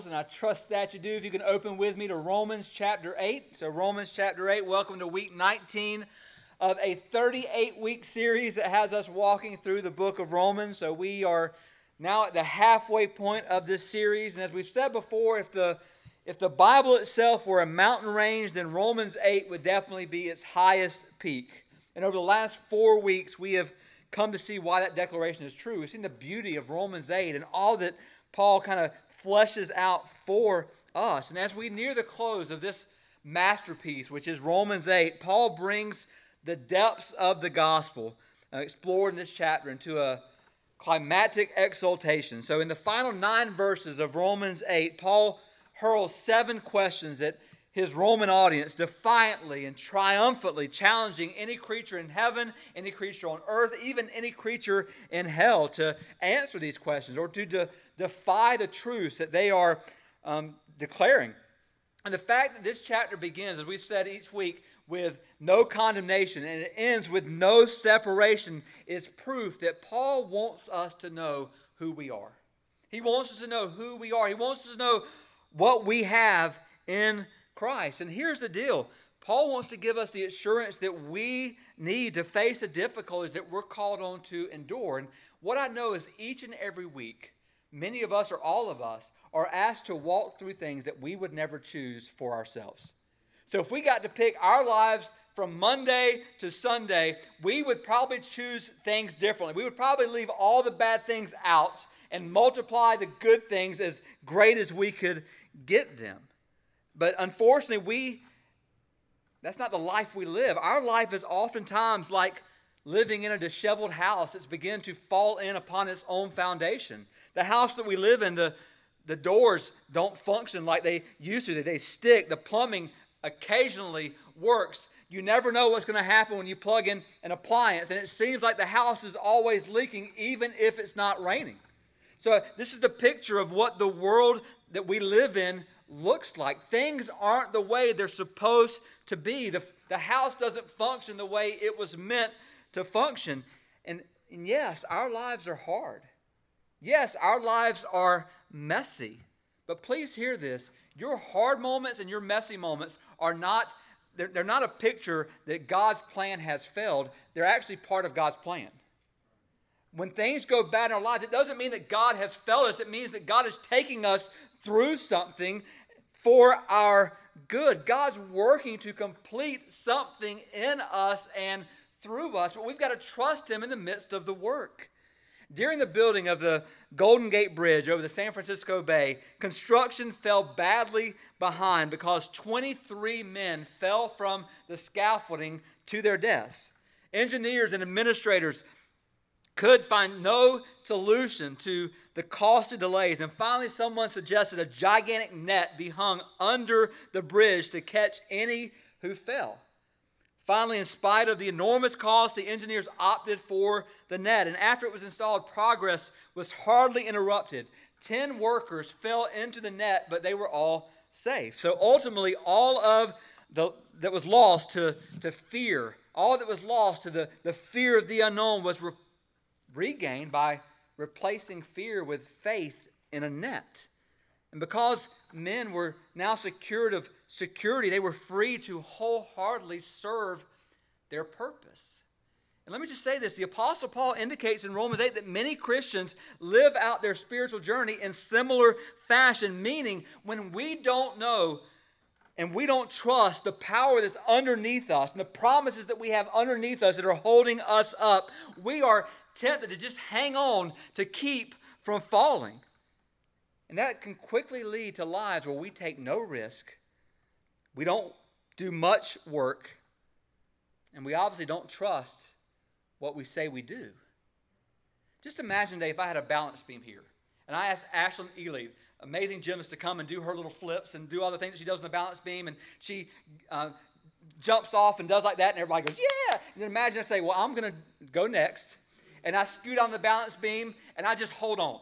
Bibles, and I trust that you do. If you can open with me to Romans chapter 8. So, Romans chapter 8, welcome to week 19 of a 38 week series that has us walking through the book of Romans. So, we are now at the halfway point of this series. And as we've said before, if the if the Bible itself were a mountain range, then Romans 8 would definitely be its highest peak. And over the last four weeks, we have come to see why that declaration is true. We've seen the beauty of Romans 8 and all that Paul kind of fleshes out for us. And as we near the close of this masterpiece, which is Romans 8, Paul brings the depths of the gospel uh, explored in this chapter into a climatic exaltation. So, in the final nine verses of Romans 8, Paul hurls seven questions that his Roman audience defiantly and triumphantly challenging any creature in heaven, any creature on earth, even any creature in hell to answer these questions or to de- defy the truths that they are um, declaring. And the fact that this chapter begins, as we've said each week, with no condemnation and it ends with no separation is proof that Paul wants us to know who we are. He wants us to know who we are. He wants us to know what we have in Christ. And here's the deal Paul wants to give us the assurance that we need to face the difficulties that we're called on to endure. And what I know is each and every week, many of us or all of us are asked to walk through things that we would never choose for ourselves. So if we got to pick our lives from Monday to Sunday, we would probably choose things differently. We would probably leave all the bad things out and multiply the good things as great as we could get them. But unfortunately, we that's not the life we live. Our life is oftentimes like living in a disheveled house that's beginning to fall in upon its own foundation. The house that we live in, the, the doors don't function like they used to. They stick. The plumbing occasionally works. You never know what's going to happen when you plug in an appliance, and it seems like the house is always leaking, even if it's not raining. So, this is the picture of what the world that we live in looks like. Things aren't the way they're supposed to be. The, the house doesn't function the way it was meant to function. And, and yes, our lives are hard. Yes, our lives are messy. But please hear this your hard moments and your messy moments are not. They're, they're not a picture that God's plan has failed. They're actually part of God's plan. When things go bad in our lives, it doesn't mean that God has failed us. It means that God is taking us through something for our good. God's working to complete something in us and through us, but we've got to trust Him in the midst of the work. During the building of the Golden Gate Bridge over the San Francisco Bay, construction fell badly behind because 23 men fell from the scaffolding to their deaths. Engineers and administrators could find no solution to the costly delays. And finally, someone suggested a gigantic net be hung under the bridge to catch any who fell. Finally, in spite of the enormous cost, the engineers opted for the net. And after it was installed, progress was hardly interrupted. Ten workers fell into the net, but they were all safe. So ultimately, all of the, that was lost to, to fear, all that was lost to the, the fear of the unknown was regained by replacing fear with faith in a net. And because men were now secured of security, they were free to wholeheartedly serve their purpose. And let me just say this the Apostle Paul indicates in Romans 8 that many Christians live out their spiritual journey in similar fashion, meaning when we don't know and we don't trust the power that's underneath us and the promises that we have underneath us that are holding us up, we are tempted to just hang on to keep from falling. And that can quickly lead to lives where we take no risk, we don't do much work, and we obviously don't trust what we say we do. Just imagine today if I had a balance beam here, and I asked Ashlyn Ely, amazing gymnast, to come and do her little flips and do all the things that she does on the balance beam, and she uh, jumps off and does like that, and everybody goes, yeah! And then imagine I say, well, I'm going to go next, and I scoot on the balance beam and I just hold on.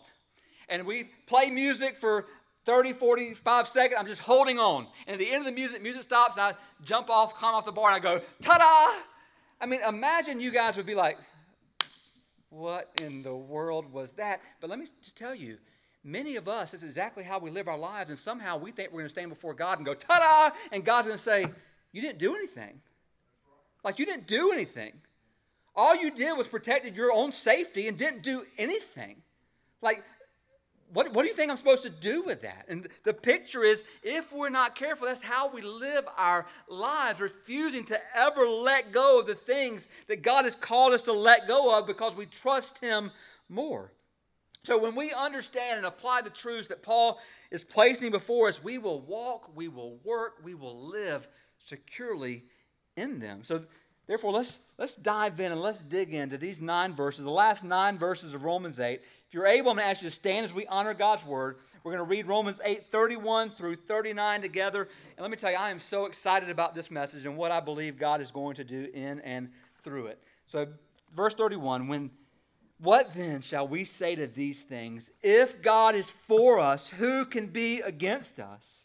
And we play music for 30, 45 seconds. I'm just holding on. And at the end of the music, music stops and I jump off, climb off the bar, and I go, ta da! I mean, imagine you guys would be like, what in the world was that? But let me just tell you, many of us, it's exactly how we live our lives, and somehow we think we're going to stand before God and go, ta da! And God's going to say, You didn't do anything. Like, you didn't do anything. All you did was protected your own safety and didn't do anything. Like, what, what do you think I'm supposed to do with that? And the picture is if we're not careful, that's how we live our lives, refusing to ever let go of the things that God has called us to let go of because we trust Him more. So when we understand and apply the truths that Paul is placing before us, we will walk, we will work, we will live securely in them. So therefore, let's let's dive in and let's dig into these nine verses, the last nine verses of Romans 8. If you're able, I'm going to ask you to stand as we honor God's word. We're going to read Romans 8, 31 through 39 together. And let me tell you, I am so excited about this message and what I believe God is going to do in and through it. So, verse 31 when what then shall we say to these things? If God is for us, who can be against us?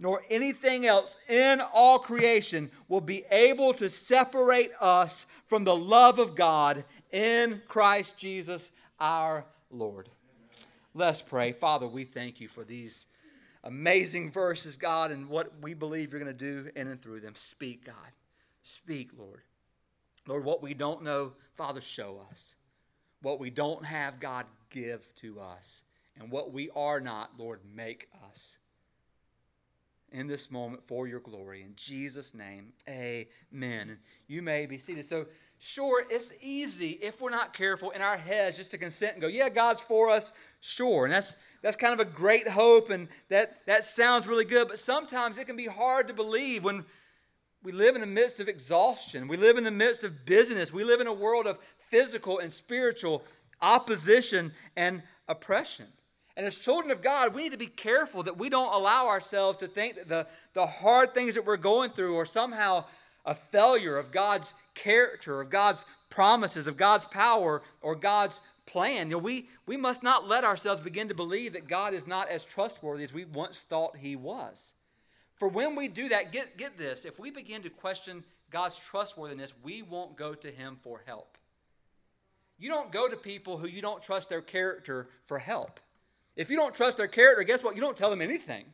nor anything else in all creation will be able to separate us from the love of God in Christ Jesus our Lord. Let's pray. Father, we thank you for these amazing verses, God, and what we believe you're going to do in and through them. Speak, God. Speak, Lord. Lord, what we don't know, Father, show us. What we don't have, God, give to us. And what we are not, Lord, make us. In this moment for your glory. In Jesus' name, amen. You may be seated. So, sure, it's easy if we're not careful in our heads just to consent and go, yeah, God's for us, sure. And that's that's kind of a great hope and that that sounds really good, but sometimes it can be hard to believe when we live in the midst of exhaustion. We live in the midst of business. We live in a world of physical and spiritual opposition and oppression. And as children of God, we need to be careful that we don't allow ourselves to think that the, the hard things that we're going through are somehow a failure of God's character, of God's promises, of God's power, or God's plan. You know, we, we must not let ourselves begin to believe that God is not as trustworthy as we once thought he was. For when we do that, get, get this, if we begin to question God's trustworthiness, we won't go to him for help. You don't go to people who you don't trust their character for help. If you don't trust their character, guess what? You don't tell them anything.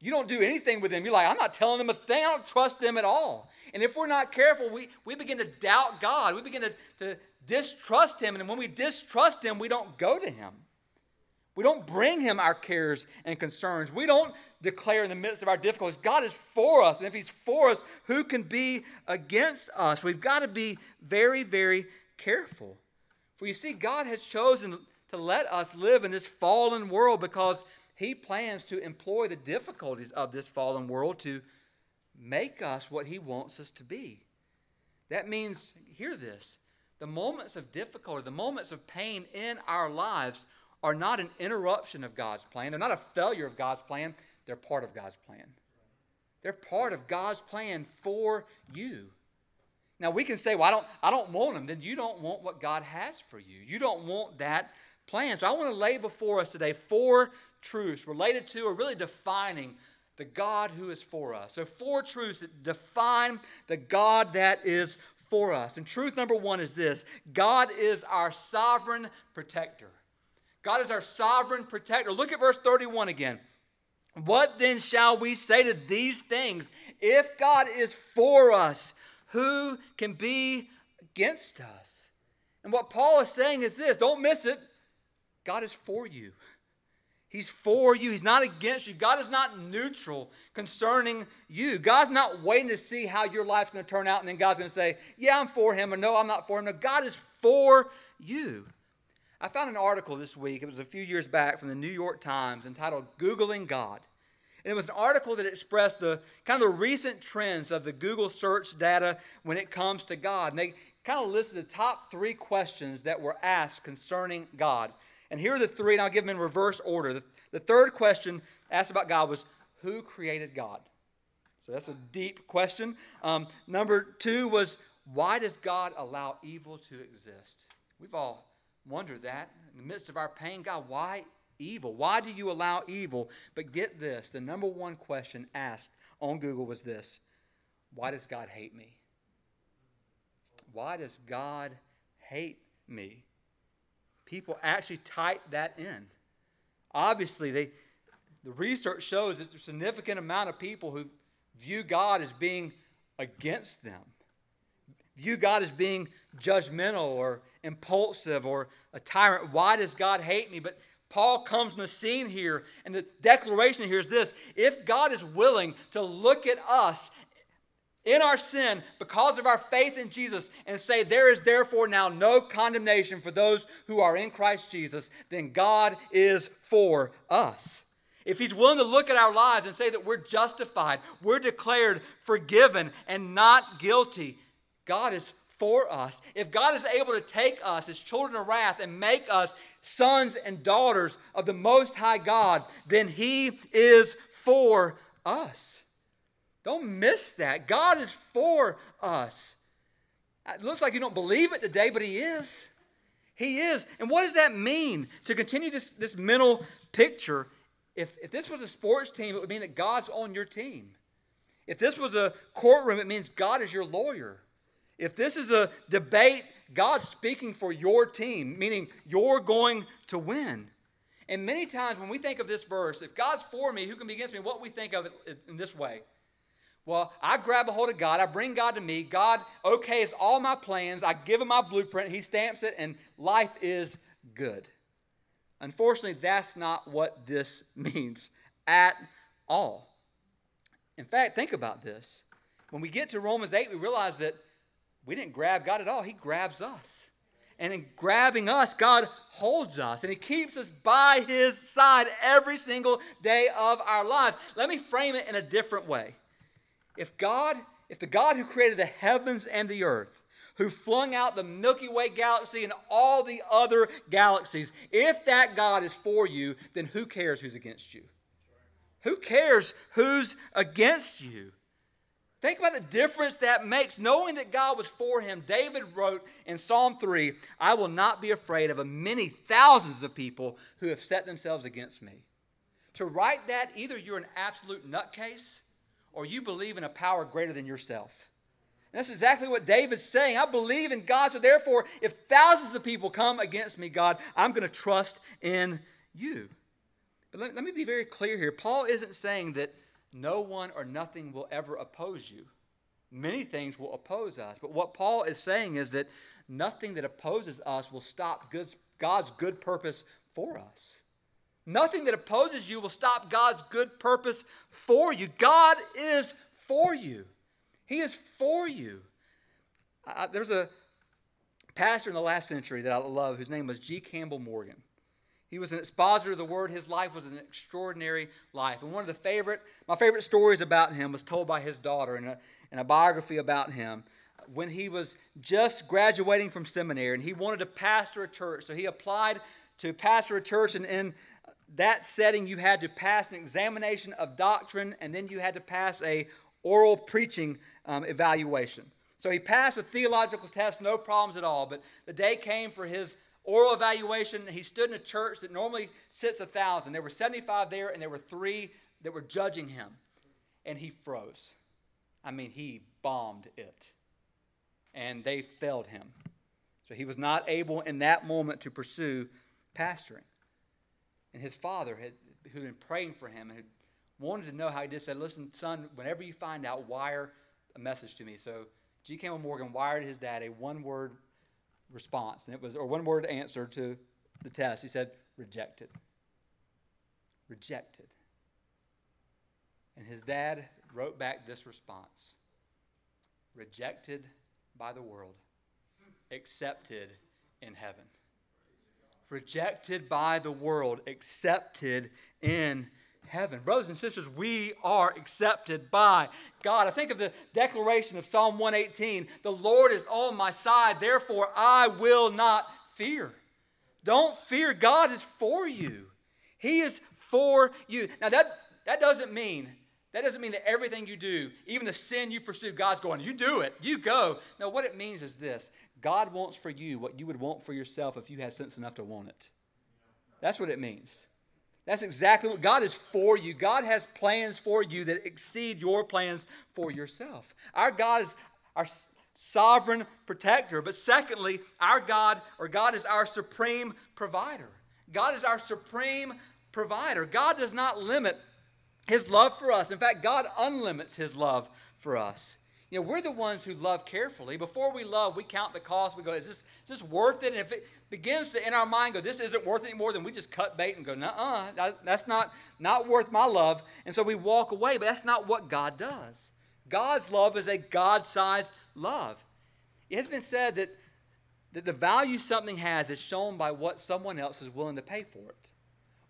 You don't do anything with them. You're like, I'm not telling them a thing. I don't trust them at all. And if we're not careful, we, we begin to doubt God. We begin to, to distrust Him. And when we distrust Him, we don't go to Him. We don't bring Him our cares and concerns. We don't declare in the midst of our difficulties, God is for us. And if He's for us, who can be against us? We've got to be very, very careful. For you see, God has chosen to let us live in this fallen world because He plans to employ the difficulties of this fallen world to make us what He wants us to be. That means, hear this the moments of difficulty, the moments of pain in our lives are not an interruption of God's plan. They're not a failure of God's plan. They're part of God's plan. They're part of God's plan for you. Now we can say, well, I don't, I don't want them. Then you don't want what God has for you. You don't want that plan. So I want to lay before us today four truths related to or really defining the God who is for us. So four truths that define the God that is for us. And truth number one is this God is our sovereign protector. God is our sovereign protector. Look at verse 31 again. What then shall we say to these things? If God is for us, who can be against us? And what Paul is saying is this don't miss it. God is for you. He's for you. He's not against you. God is not neutral concerning you. God's not waiting to see how your life's going to turn out and then God's going to say, Yeah, I'm for him, or No, I'm not for him. No, God is for you. I found an article this week, it was a few years back from the New York Times entitled Googling God. And it was an article that expressed the kind of the recent trends of the Google search data when it comes to God. And they kind of listed the top three questions that were asked concerning God. And here are the three, and I'll give them in reverse order. The, the third question asked about God was, Who created God? So that's a deep question. Um, number two was, Why does God allow evil to exist? We've all wondered that in the midst of our pain. God, why evil? Why do you allow evil? But get this the number one question asked on Google was this Why does God hate me? Why does God hate me? People actually type that in. Obviously, they, the research shows that there's a significant amount of people who view God as being against them, view God as being judgmental or impulsive or a tyrant. Why does God hate me? But Paul comes on the scene here, and the declaration here is this if God is willing to look at us in our sin because of our faith in Jesus and say, There is therefore now no condemnation for those who are in Christ Jesus, then God is for us. If He's willing to look at our lives and say that we're justified, we're declared forgiven and not guilty, God is for us. If God is able to take us as children of wrath and make us sons and daughters of the Most High God, then He is for us. Don't miss that. God is for us. It looks like you don't believe it today, but He is. He is. And what does that mean? To continue this, this mental picture, if, if this was a sports team, it would mean that God's on your team. If this was a courtroom, it means God is your lawyer. If this is a debate, God's speaking for your team, meaning you're going to win. And many times when we think of this verse, if God's for me, who can be against me? What we think of it in this way well, I grab a hold of God, I bring God to me. God okays all my plans, I give him my blueprint, he stamps it, and life is good. Unfortunately, that's not what this means at all. In fact, think about this. When we get to Romans 8, we realize that we didn't grab God at all, He grabs us. And in grabbing us, God holds us and He keeps us by His side every single day of our lives. Let me frame it in a different way. If God, if the God who created the heavens and the earth, who flung out the Milky Way galaxy and all the other galaxies, if that God is for you, then who cares who's against you? Who cares who's against you? Think about the difference that makes. Knowing that God was for him, David wrote in Psalm 3 I will not be afraid of a many thousands of people who have set themselves against me. To write that, either you're an absolute nutcase or you believe in a power greater than yourself. And that's exactly what David's saying. I believe in God, so therefore, if thousands of people come against me, God, I'm going to trust in you. But let, let me be very clear here. Paul isn't saying that no one or nothing will ever oppose you. Many things will oppose us. But what Paul is saying is that nothing that opposes us will stop God's good purpose for us. Nothing that opposes you will stop God's good purpose for you. God is for you, He is for you. I, there's a pastor in the last century that I love whose name was G. Campbell Morgan. He was an expositor of the word. His life was an extraordinary life. And one of the favorite, my favorite stories about him was told by his daughter in a, in a biography about him when he was just graduating from seminary and he wanted to pastor a church. So he applied to pastor a church and in that setting, you had to pass an examination of doctrine, and then you had to pass a oral preaching um, evaluation. So he passed a theological test, no problems at all. But the day came for his oral evaluation. He stood in a church that normally sits a thousand. There were 75 there, and there were three that were judging him. And he froze. I mean, he bombed it. And they failed him. So he was not able in that moment to pursue pastoring. And his father, had, who had been praying for him and had wanted to know how he did, said, Listen, son, whenever you find out, wire a message to me. So G. Campbell Morgan wired his dad a one word response, and it was, or one word answer to the test. He said, rejected. rejected. And his dad wrote back this response rejected by the world, accepted in heaven. Rejected by the world, accepted in heaven. Brothers and sisters, we are accepted by God. I think of the declaration of Psalm 118 The Lord is on my side, therefore I will not fear. Don't fear, God is for you. He is for you. Now, that, that doesn't mean. That doesn't mean that everything you do, even the sin you pursue, God's going, you do it, you go. No, what it means is this God wants for you what you would want for yourself if you had sense enough to want it. That's what it means. That's exactly what God is for you. God has plans for you that exceed your plans for yourself. Our God is our sovereign protector. But secondly, our God, or God is our supreme provider. God is our supreme provider. God does not limit his love for us. In fact, God unlimits his love for us. You know, we're the ones who love carefully. Before we love, we count the cost. We go, is this, is this worth it? And if it begins to, in our mind, go, this isn't worth it anymore, then we just cut bait and go, uh that, that's not, not worth my love. And so we walk away, but that's not what God does. God's love is a God sized love. It has been said that, that the value something has is shown by what someone else is willing to pay for it.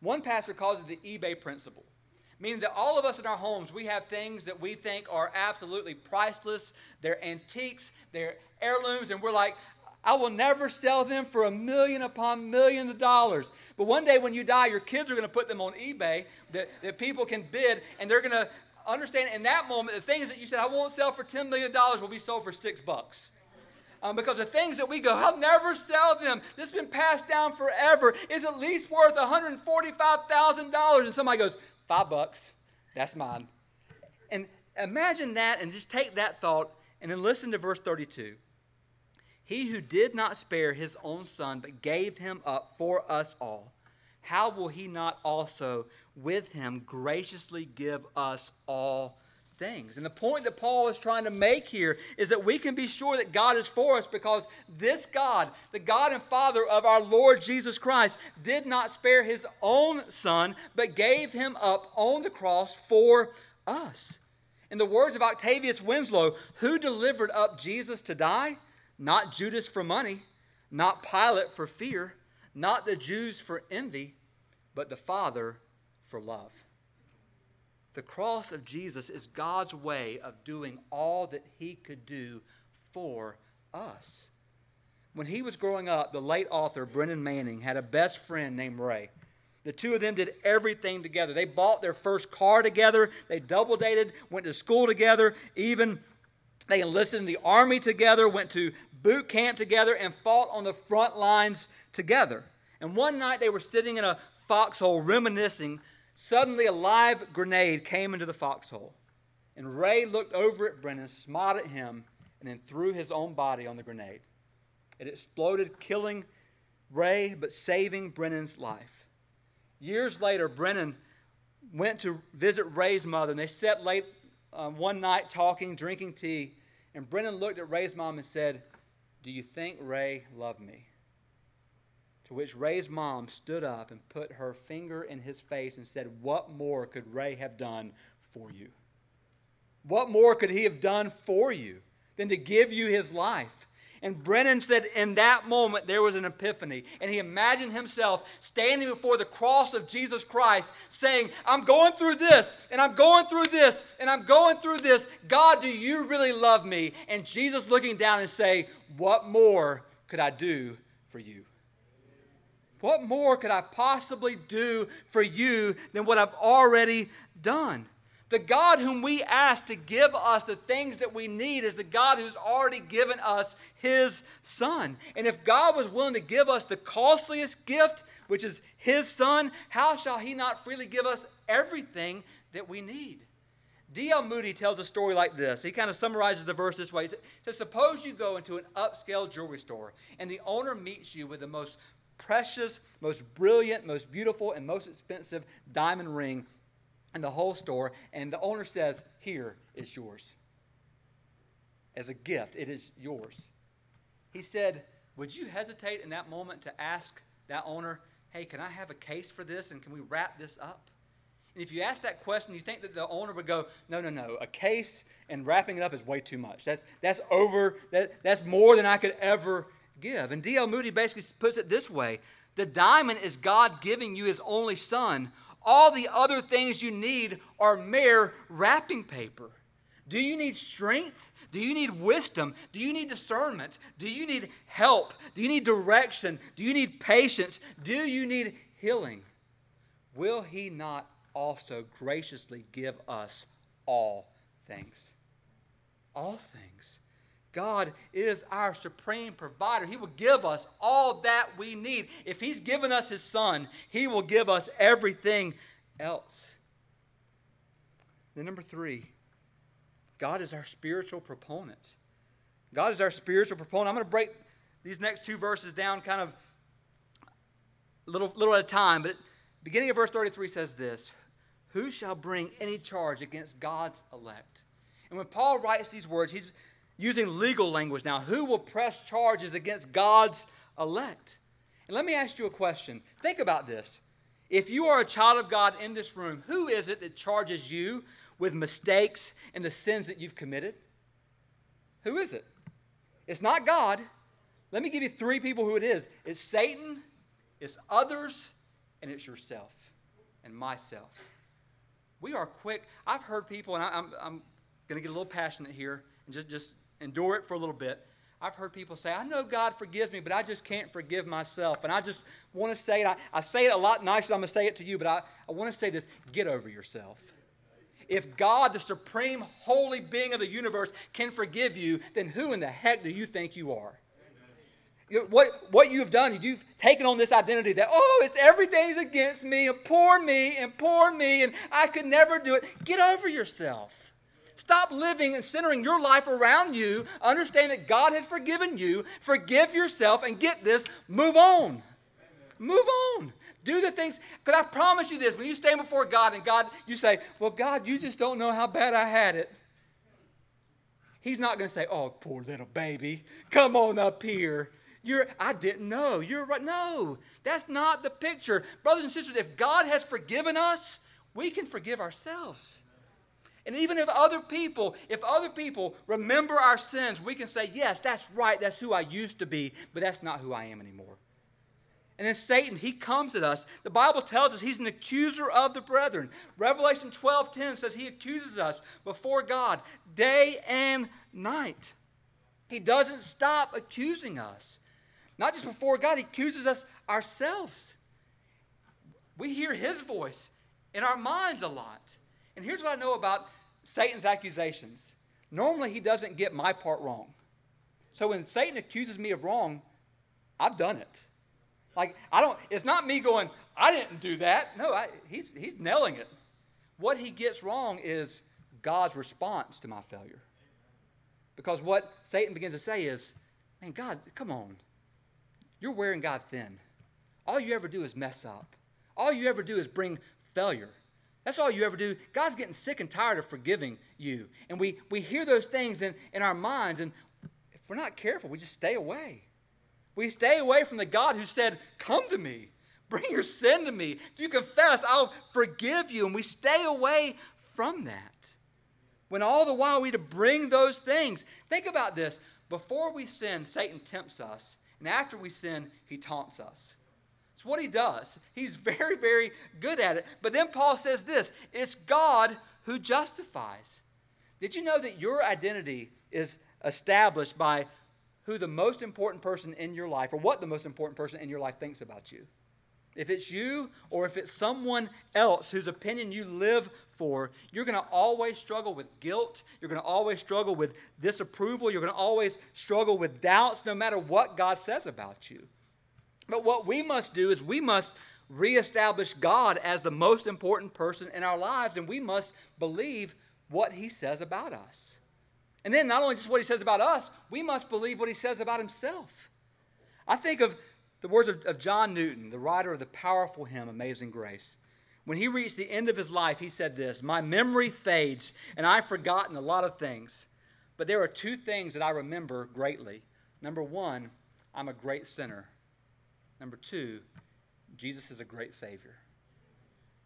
One pastor calls it the eBay principle meaning that all of us in our homes, we have things that we think are absolutely priceless. They're antiques, they're heirlooms, and we're like, I will never sell them for a million upon millions of dollars. But one day when you die, your kids are going to put them on eBay that, that people can bid, and they're going to understand in that moment the things that you said, I won't sell for $10 million will be sold for six bucks. Um, because the things that we go, I'll never sell them. This has been passed down forever. Is at least worth $145,000. And somebody goes, Five bucks. That's mine. And imagine that and just take that thought and then listen to verse 32. He who did not spare his own son, but gave him up for us all, how will he not also with him graciously give us all things. And the point that Paul is trying to make here is that we can be sure that God is for us because this God, the God and Father of our Lord Jesus Christ, did not spare his own son, but gave him up on the cross for us. In the words of Octavius Winslow, who delivered up Jesus to die? Not Judas for money, not Pilate for fear, not the Jews for envy, but the Father for love. The cross of Jesus is God's way of doing all that he could do for us. When he was growing up, the late author Brennan Manning had a best friend named Ray. The two of them did everything together. They bought their first car together, they double dated, went to school together, even they enlisted in the army together, went to boot camp together, and fought on the front lines together. And one night they were sitting in a foxhole reminiscing Suddenly, a live grenade came into the foxhole. And Ray looked over at Brennan, smiled at him, and then threw his own body on the grenade. It exploded, killing Ray, but saving Brennan's life. Years later, Brennan went to visit Ray's mother, and they sat late um, one night talking, drinking tea. And Brennan looked at Ray's mom and said, Do you think Ray loved me? To which Ray's mom stood up and put her finger in his face and said, What more could Ray have done for you? What more could he have done for you than to give you his life? And Brennan said in that moment there was an epiphany. And he imagined himself standing before the cross of Jesus Christ saying, I'm going through this, and I'm going through this, and I'm going through this. God, do you really love me? And Jesus looking down and say, What more could I do for you? What more could I possibly do for you than what I've already done? The God whom we ask to give us the things that we need is the God who's already given us his Son. And if God was willing to give us the costliest gift, which is his Son, how shall he not freely give us everything that we need? D.L. Moody tells a story like this. He kind of summarizes the verse this way. He says, Suppose you go into an upscale jewelry store and the owner meets you with the most precious, most brilliant, most beautiful, and most expensive diamond ring in the whole store. And the owner says, Here is yours. As a gift, it is yours. He said, Would you hesitate in that moment to ask that owner, Hey, can I have a case for this and can we wrap this up? And if you ask that question, you think that the owner would go, no, no, no, a case and wrapping it up is way too much. That's, that's over, that, that's more than I could ever give. And D.L. Moody basically puts it this way The diamond is God giving you his only son. All the other things you need are mere wrapping paper. Do you need strength? Do you need wisdom? Do you need discernment? Do you need help? Do you need direction? Do you need patience? Do you need healing? Will he not also graciously give us all things? All things. God is our supreme provider. He will give us all that we need. If He's given us His Son, He will give us everything else. Then, number three, God is our spiritual proponent. God is our spiritual proponent. I'm going to break these next two verses down kind of a little, little at a time, but beginning of verse 33 says this Who shall bring any charge against God's elect? And when Paul writes these words, he's using legal language now. Who will press charges against God's elect? And let me ask you a question. Think about this. If you are a child of God in this room, who is it that charges you with mistakes and the sins that you've committed? Who is it? It's not God. Let me give you three people who it is it's Satan, it's others, and it's yourself and myself. We are quick. I've heard people, and I, am going to get a little passionate here and just, just endure it for a little bit. I've heard people say, I know God forgives me, but I just can't forgive myself. And I just want to say it. I, I say it a lot nicer I'm going to say it to you, but I, I want to say this get over yourself. If God, the supreme holy being of the universe, can forgive you, then who in the heck do you think you are? what, what you've done you've taken on this identity that, oh, it's everything's against me and poor me and poor me and I could never do it. Get over yourself. Stop living and centering your life around you. Understand that God has forgiven you. Forgive yourself and get this, move on. Move on. Do the things. Could I promise you this? When you stand before God and God, you say, Well, God, you just don't know how bad I had it. He's not going to say, Oh, poor little baby. Come on up here. You're, I didn't know. You're right. No, that's not the picture. Brothers and sisters, if God has forgiven us, we can forgive ourselves. And even if other people, if other people remember our sins, we can say, yes, that's right, that's who I used to be, but that's not who I am anymore. And then Satan, he comes at us. The Bible tells us he's an accuser of the brethren. Revelation 12:10 says he accuses us before God day and night. He doesn't stop accusing us. Not just before God, He accuses us ourselves. We hear His voice in our minds a lot. And here's what I know about Satan's accusations normally, he doesn't get my part wrong. So when Satan accuses me of wrong, I've done it. Like, I don't, it's not me going, I didn't do that. No, I, he's, he's nailing it. What he gets wrong is God's response to my failure. Because what Satan begins to say is, man, God, come on. You're wearing God thin. All you ever do is mess up. All you ever do is bring failure. That's all you ever do. God's getting sick and tired of forgiving you. And we, we hear those things in, in our minds, and if we're not careful, we just stay away. We stay away from the God who said, Come to me, bring your sin to me. If you confess, I'll forgive you. And we stay away from that. When all the while we to bring those things. Think about this. Before we sin, Satan tempts us and after we sin, he taunts us. It's what he does. He's very, very good at it. But then Paul says this it's God who justifies. Did you know that your identity is established by who the most important person in your life, or what the most important person in your life thinks about you? If it's you or if it's someone else whose opinion you live for, you're going to always struggle with guilt. You're going to always struggle with disapproval. You're going to always struggle with doubts no matter what God says about you. But what we must do is we must reestablish God as the most important person in our lives, and we must believe what He says about us. And then, not only just what He says about us, we must believe what He says about Himself. I think of the words of, of John Newton, the writer of the powerful hymn, Amazing Grace. When he reached the end of his life, he said this My memory fades, and I've forgotten a lot of things. But there are two things that I remember greatly. Number one, I'm a great sinner. Number two, Jesus is a great Savior.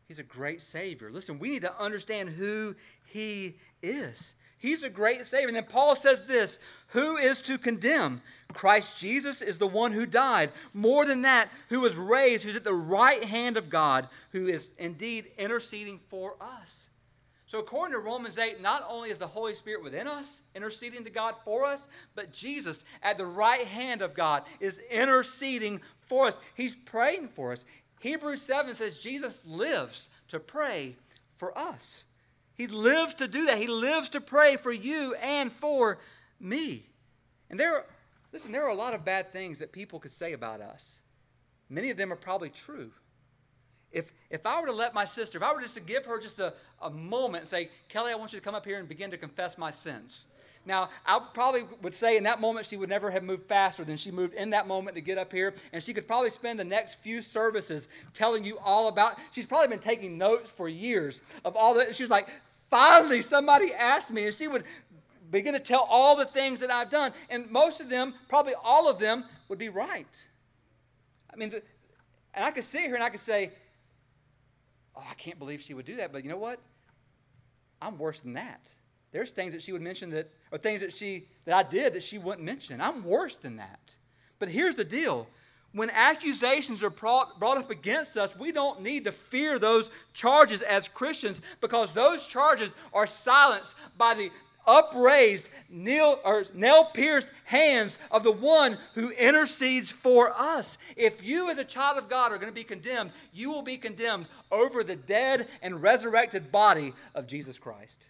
He's a great Savior. Listen, we need to understand who He is. He's a great Savior. And then Paul says this Who is to condemn? Christ Jesus is the one who died. More than that, who was raised, who's at the right hand of God, who is indeed interceding for us. So, according to Romans 8, not only is the Holy Spirit within us, interceding to God for us, but Jesus at the right hand of God is interceding for us. He's praying for us. Hebrews 7 says Jesus lives to pray for us. He lives to do that. He lives to pray for you and for me. And there, listen, there are a lot of bad things that people could say about us. Many of them are probably true. If, if I were to let my sister, if I were just to give her just a, a moment and say, Kelly, I want you to come up here and begin to confess my sins. Now, I probably would say in that moment she would never have moved faster than she moved in that moment to get up here. And she could probably spend the next few services telling you all about. She's probably been taking notes for years of all that. She was like, finally, somebody asked me. And she would begin to tell all the things that I've done. And most of them, probably all of them, would be right. I mean, the, and I could sit here and I could say, oh, I can't believe she would do that. But you know what? I'm worse than that. There's things that she would mention that, or things that she that I did that she wouldn't mention. I'm worse than that. But here's the deal: when accusations are brought, brought up against us, we don't need to fear those charges as Christians because those charges are silenced by the upraised, nail, or nail-pierced hands of the one who intercedes for us. If you as a child of God are going to be condemned, you will be condemned over the dead and resurrected body of Jesus Christ.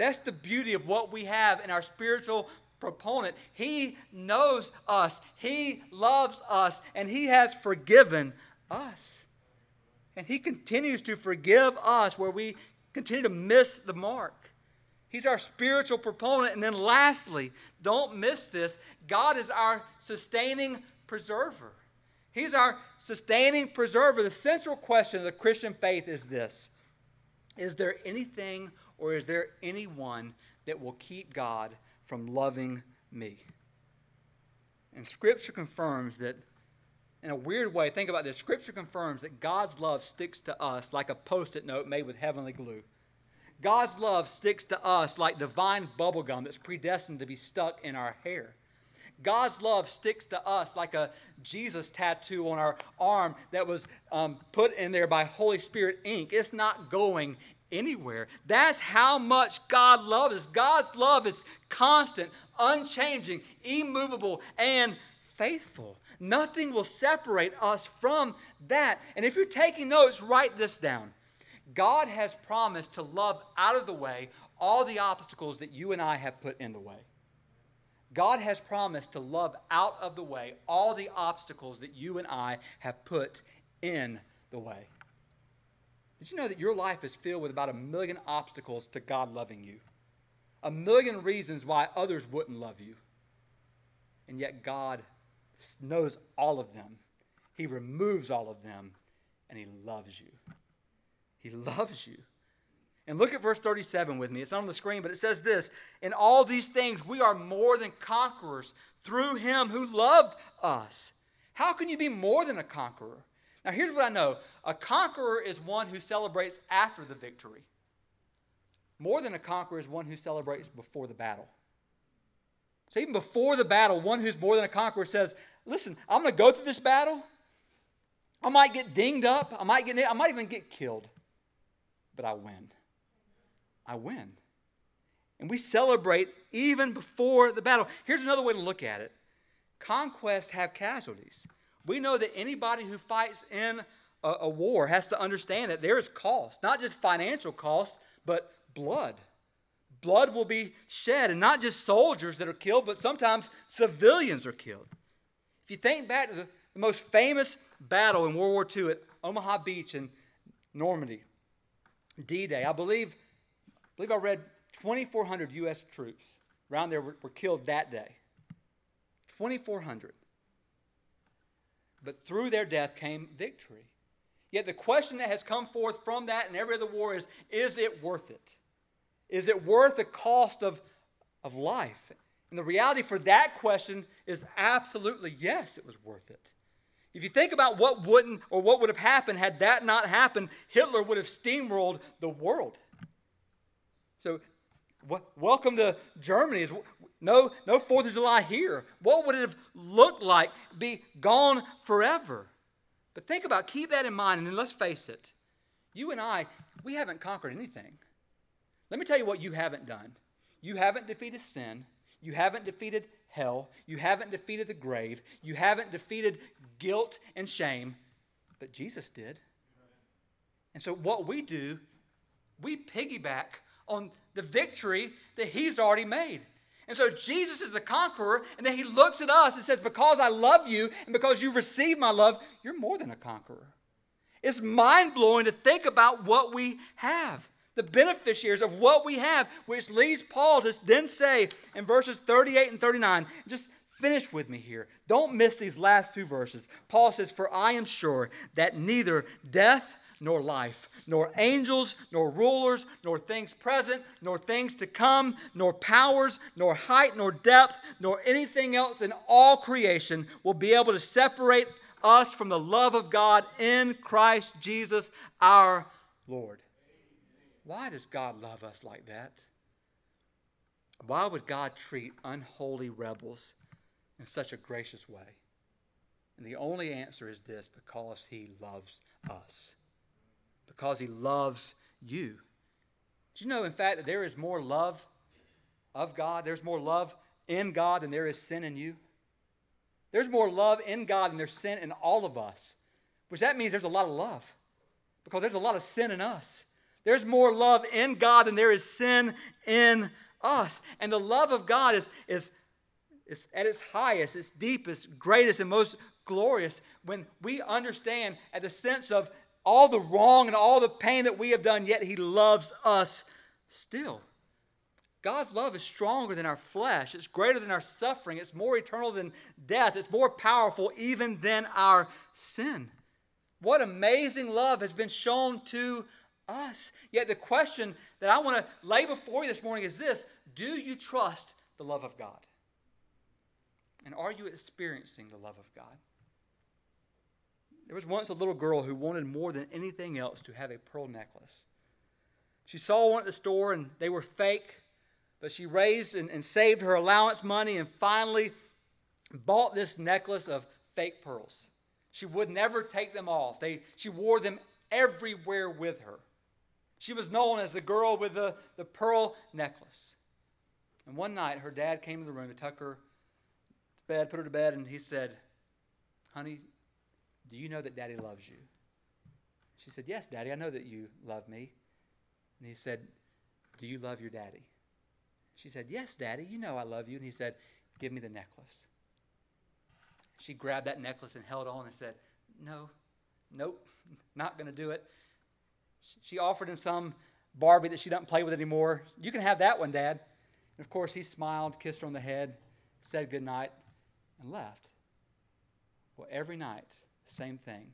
That's the beauty of what we have in our spiritual proponent. He knows us, He loves us, and He has forgiven us. And He continues to forgive us where we continue to miss the mark. He's our spiritual proponent. And then, lastly, don't miss this God is our sustaining preserver. He's our sustaining preserver. The central question of the Christian faith is this Is there anything or is there anyone that will keep God from loving me? And Scripture confirms that, in a weird way, think about this Scripture confirms that God's love sticks to us like a post it note made with heavenly glue. God's love sticks to us like divine bubblegum that's predestined to be stuck in our hair. God's love sticks to us like a Jesus tattoo on our arm that was um, put in there by Holy Spirit ink. It's not going anywhere. That's how much God loves us. God's love is constant, unchanging, immovable, and faithful. Nothing will separate us from that. And if you're taking notes, write this down. God has promised to love out of the way all the obstacles that you and I have put in the way. God has promised to love out of the way all the obstacles that you and I have put in the way. Did you know that your life is filled with about a million obstacles to God loving you? A million reasons why others wouldn't love you. And yet God knows all of them. He removes all of them, and He loves you. He loves you. And look at verse 37 with me. It's not on the screen, but it says this In all these things, we are more than conquerors through Him who loved us. How can you be more than a conqueror? Now, here's what I know a conqueror is one who celebrates after the victory. More than a conqueror is one who celebrates before the battle. So, even before the battle, one who's more than a conqueror says, Listen, I'm going to go through this battle. I might get dinged up. I might, get, I might even get killed. But I win. I win. And we celebrate even before the battle. Here's another way to look at it conquests have casualties. We know that anybody who fights in a, a war has to understand that there is cost, not just financial cost, but blood. Blood will be shed, and not just soldiers that are killed, but sometimes civilians are killed. If you think back to the, the most famous battle in World War II at Omaha Beach in Normandy, D Day, I believe, I believe I read 2,400 U.S. troops around there were, were killed that day. 2,400 but through their death came victory. Yet the question that has come forth from that and every other war is is it worth it? Is it worth the cost of, of life? And the reality for that question is absolutely yes, it was worth it. If you think about what wouldn't or what would have happened had that not happened, Hitler would have steamrolled the world. So, welcome to Germany. No, no Fourth of July here. What would it have looked like? Be gone forever. But think about, keep that in mind, and then let's face it. You and I, we haven't conquered anything. Let me tell you what you haven't done. You haven't defeated sin. You haven't defeated hell. You haven't defeated the grave. You haven't defeated guilt and shame. But Jesus did. And so, what we do, we piggyback on the victory that He's already made. And so Jesus is the conqueror, and then he looks at us and says, Because I love you and because you receive my love, you're more than a conqueror. It's mind blowing to think about what we have the beneficiaries of what we have, which leads Paul to then say in verses 38 and 39, just finish with me here. Don't miss these last two verses. Paul says, For I am sure that neither death nor life, nor angels, nor rulers, nor things present, nor things to come, nor powers, nor height, nor depth, nor anything else in all creation will be able to separate us from the love of God in Christ Jesus our Lord. Why does God love us like that? Why would God treat unholy rebels in such a gracious way? And the only answer is this because He loves us. Because He loves you. Do you know, in fact, that there is more love of God, there's more love in God than there is sin in you? There's more love in God than there's sin in all of us, which that means there's a lot of love because there's a lot of sin in us. There's more love in God than there is sin in us. And the love of God is, is, is at its highest, its deepest, greatest, and most glorious when we understand at the sense of all the wrong and all the pain that we have done, yet He loves us still. God's love is stronger than our flesh. It's greater than our suffering. It's more eternal than death. It's more powerful even than our sin. What amazing love has been shown to us. Yet the question that I want to lay before you this morning is this Do you trust the love of God? And are you experiencing the love of God? There was once a little girl who wanted more than anything else to have a pearl necklace. She saw one at the store and they were fake, but she raised and, and saved her allowance money and finally bought this necklace of fake pearls. She would never take them off. They, she wore them everywhere with her. She was known as the girl with the, the pearl necklace. And one night, her dad came to the room to tuck her to bed, put her to bed, and he said, Honey, do you know that daddy loves you? She said, Yes, daddy, I know that you love me. And he said, Do you love your daddy? She said, Yes, daddy, you know I love you. And he said, Give me the necklace. She grabbed that necklace and held on and said, No, nope, not going to do it. She offered him some Barbie that she doesn't play with anymore. You can have that one, Dad. And of course, he smiled, kissed her on the head, said good night, and left. Well, every night, same thing.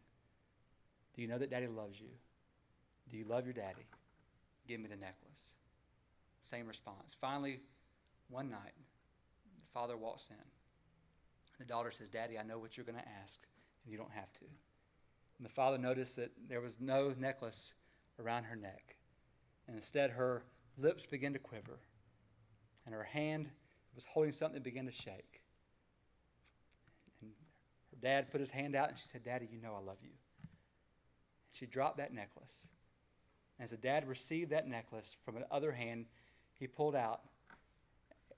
Do you know that Daddy loves you? Do you love your daddy? Give me the necklace. Same response. Finally, one night, the father walks in. The daughter says, Daddy, I know what you're going to ask, and you don't have to. And the father noticed that there was no necklace around her neck. And instead, her lips began to quiver, and her hand was holding something that began to shake. And her dad put his hand out, and she said, Daddy, you know I love you. And she dropped that necklace. As the dad received that necklace from the other hand, he pulled out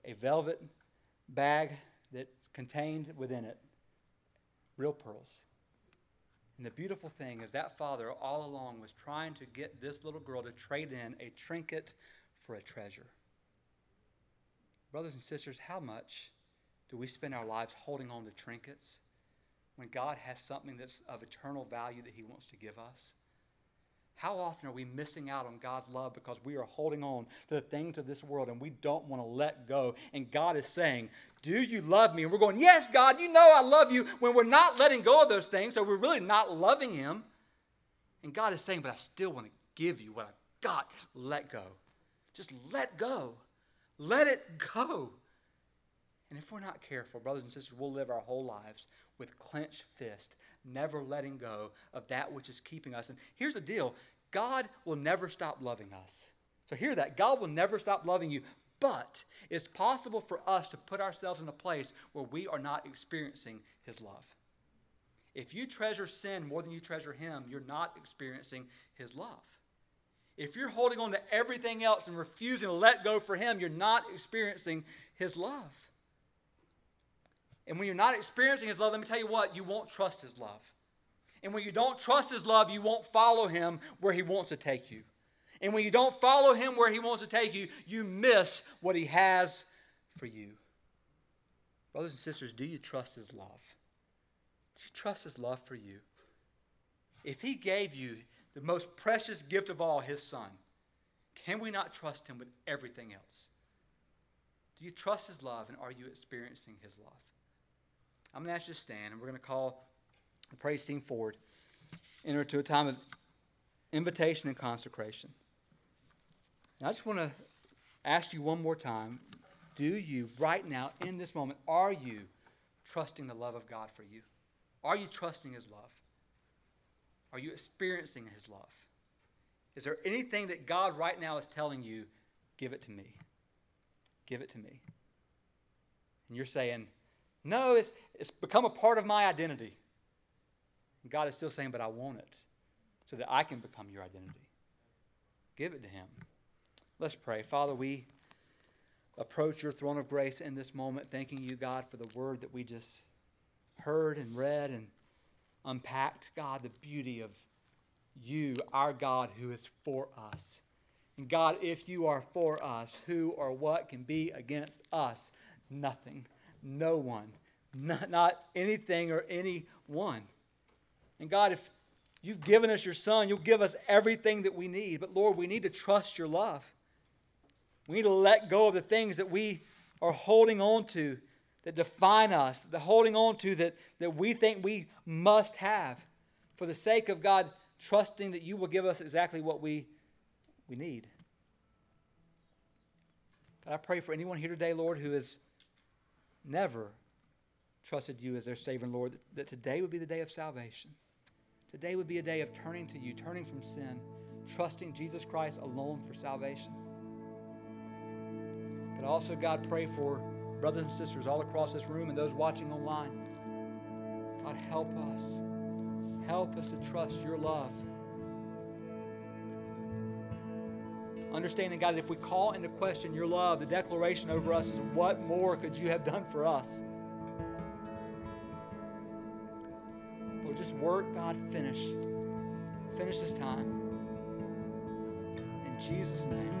a velvet bag that contained within it real pearls. And the beautiful thing is that father all along was trying to get this little girl to trade in a trinket for a treasure. Brothers and sisters, how much do we spend our lives holding on to trinkets when God has something that's of eternal value that He wants to give us? How often are we missing out on God's love because we are holding on to the things of this world and we don't want to let go? And God is saying, Do you love me? And we're going, Yes, God, you know I love you. When we're not letting go of those things, so we're really not loving Him. And God is saying, But I still want to give you what I've got. Let go. Just let go. Let it go. And if we're not careful, brothers and sisters, we'll live our whole lives with clenched fist, never letting go of that which is keeping us. And here's the deal God will never stop loving us. So hear that. God will never stop loving you, but it's possible for us to put ourselves in a place where we are not experiencing His love. If you treasure sin more than you treasure Him, you're not experiencing His love. If you're holding on to everything else and refusing to let go for Him, you're not experiencing His love. And when you're not experiencing His love, let me tell you what, you won't trust His love. And when you don't trust His love, you won't follow Him where He wants to take you. And when you don't follow Him where He wants to take you, you miss what He has for you. Brothers and sisters, do you trust His love? Do you trust His love for you? If He gave you the most precious gift of all, His Son, can we not trust Him with everything else? Do you trust His love and are you experiencing His love? I'm going to ask you to stand, and we're going to call the praise team forward, enter into a time of invitation and consecration. And I just want to ask you one more time do you, right now, in this moment, are you trusting the love of God for you? Are you trusting His love? Are you experiencing His love? Is there anything that God right now is telling you, give it to me? Give it to me. And you're saying, no, it's, it's become a part of my identity. God is still saying, but I want it so that I can become your identity. Give it to Him. Let's pray. Father, we approach your throne of grace in this moment, thanking you, God, for the word that we just heard and read and unpacked. God, the beauty of you, our God, who is for us. And God, if you are for us, who or what can be against us? Nothing no one, not, not anything or anyone. And God, if you've given us your Son, you'll give us everything that we need. But Lord, we need to trust your love. We need to let go of the things that we are holding on to that define us, the holding on to that, that we think we must have for the sake of God, trusting that you will give us exactly what we, we need. God, I pray for anyone here today, Lord, who is never trusted you as their Savior and Lord, that today would be the day of salvation. Today would be a day of turning to you, turning from sin, trusting Jesus Christ alone for salvation. But also, God, pray for brothers and sisters all across this room and those watching online. God, help us. Help us to trust your love. Understanding, God, if we call into question your love, the declaration over us is what more could you have done for us? Lord, just work, God, finish. Finish this time. In Jesus' name.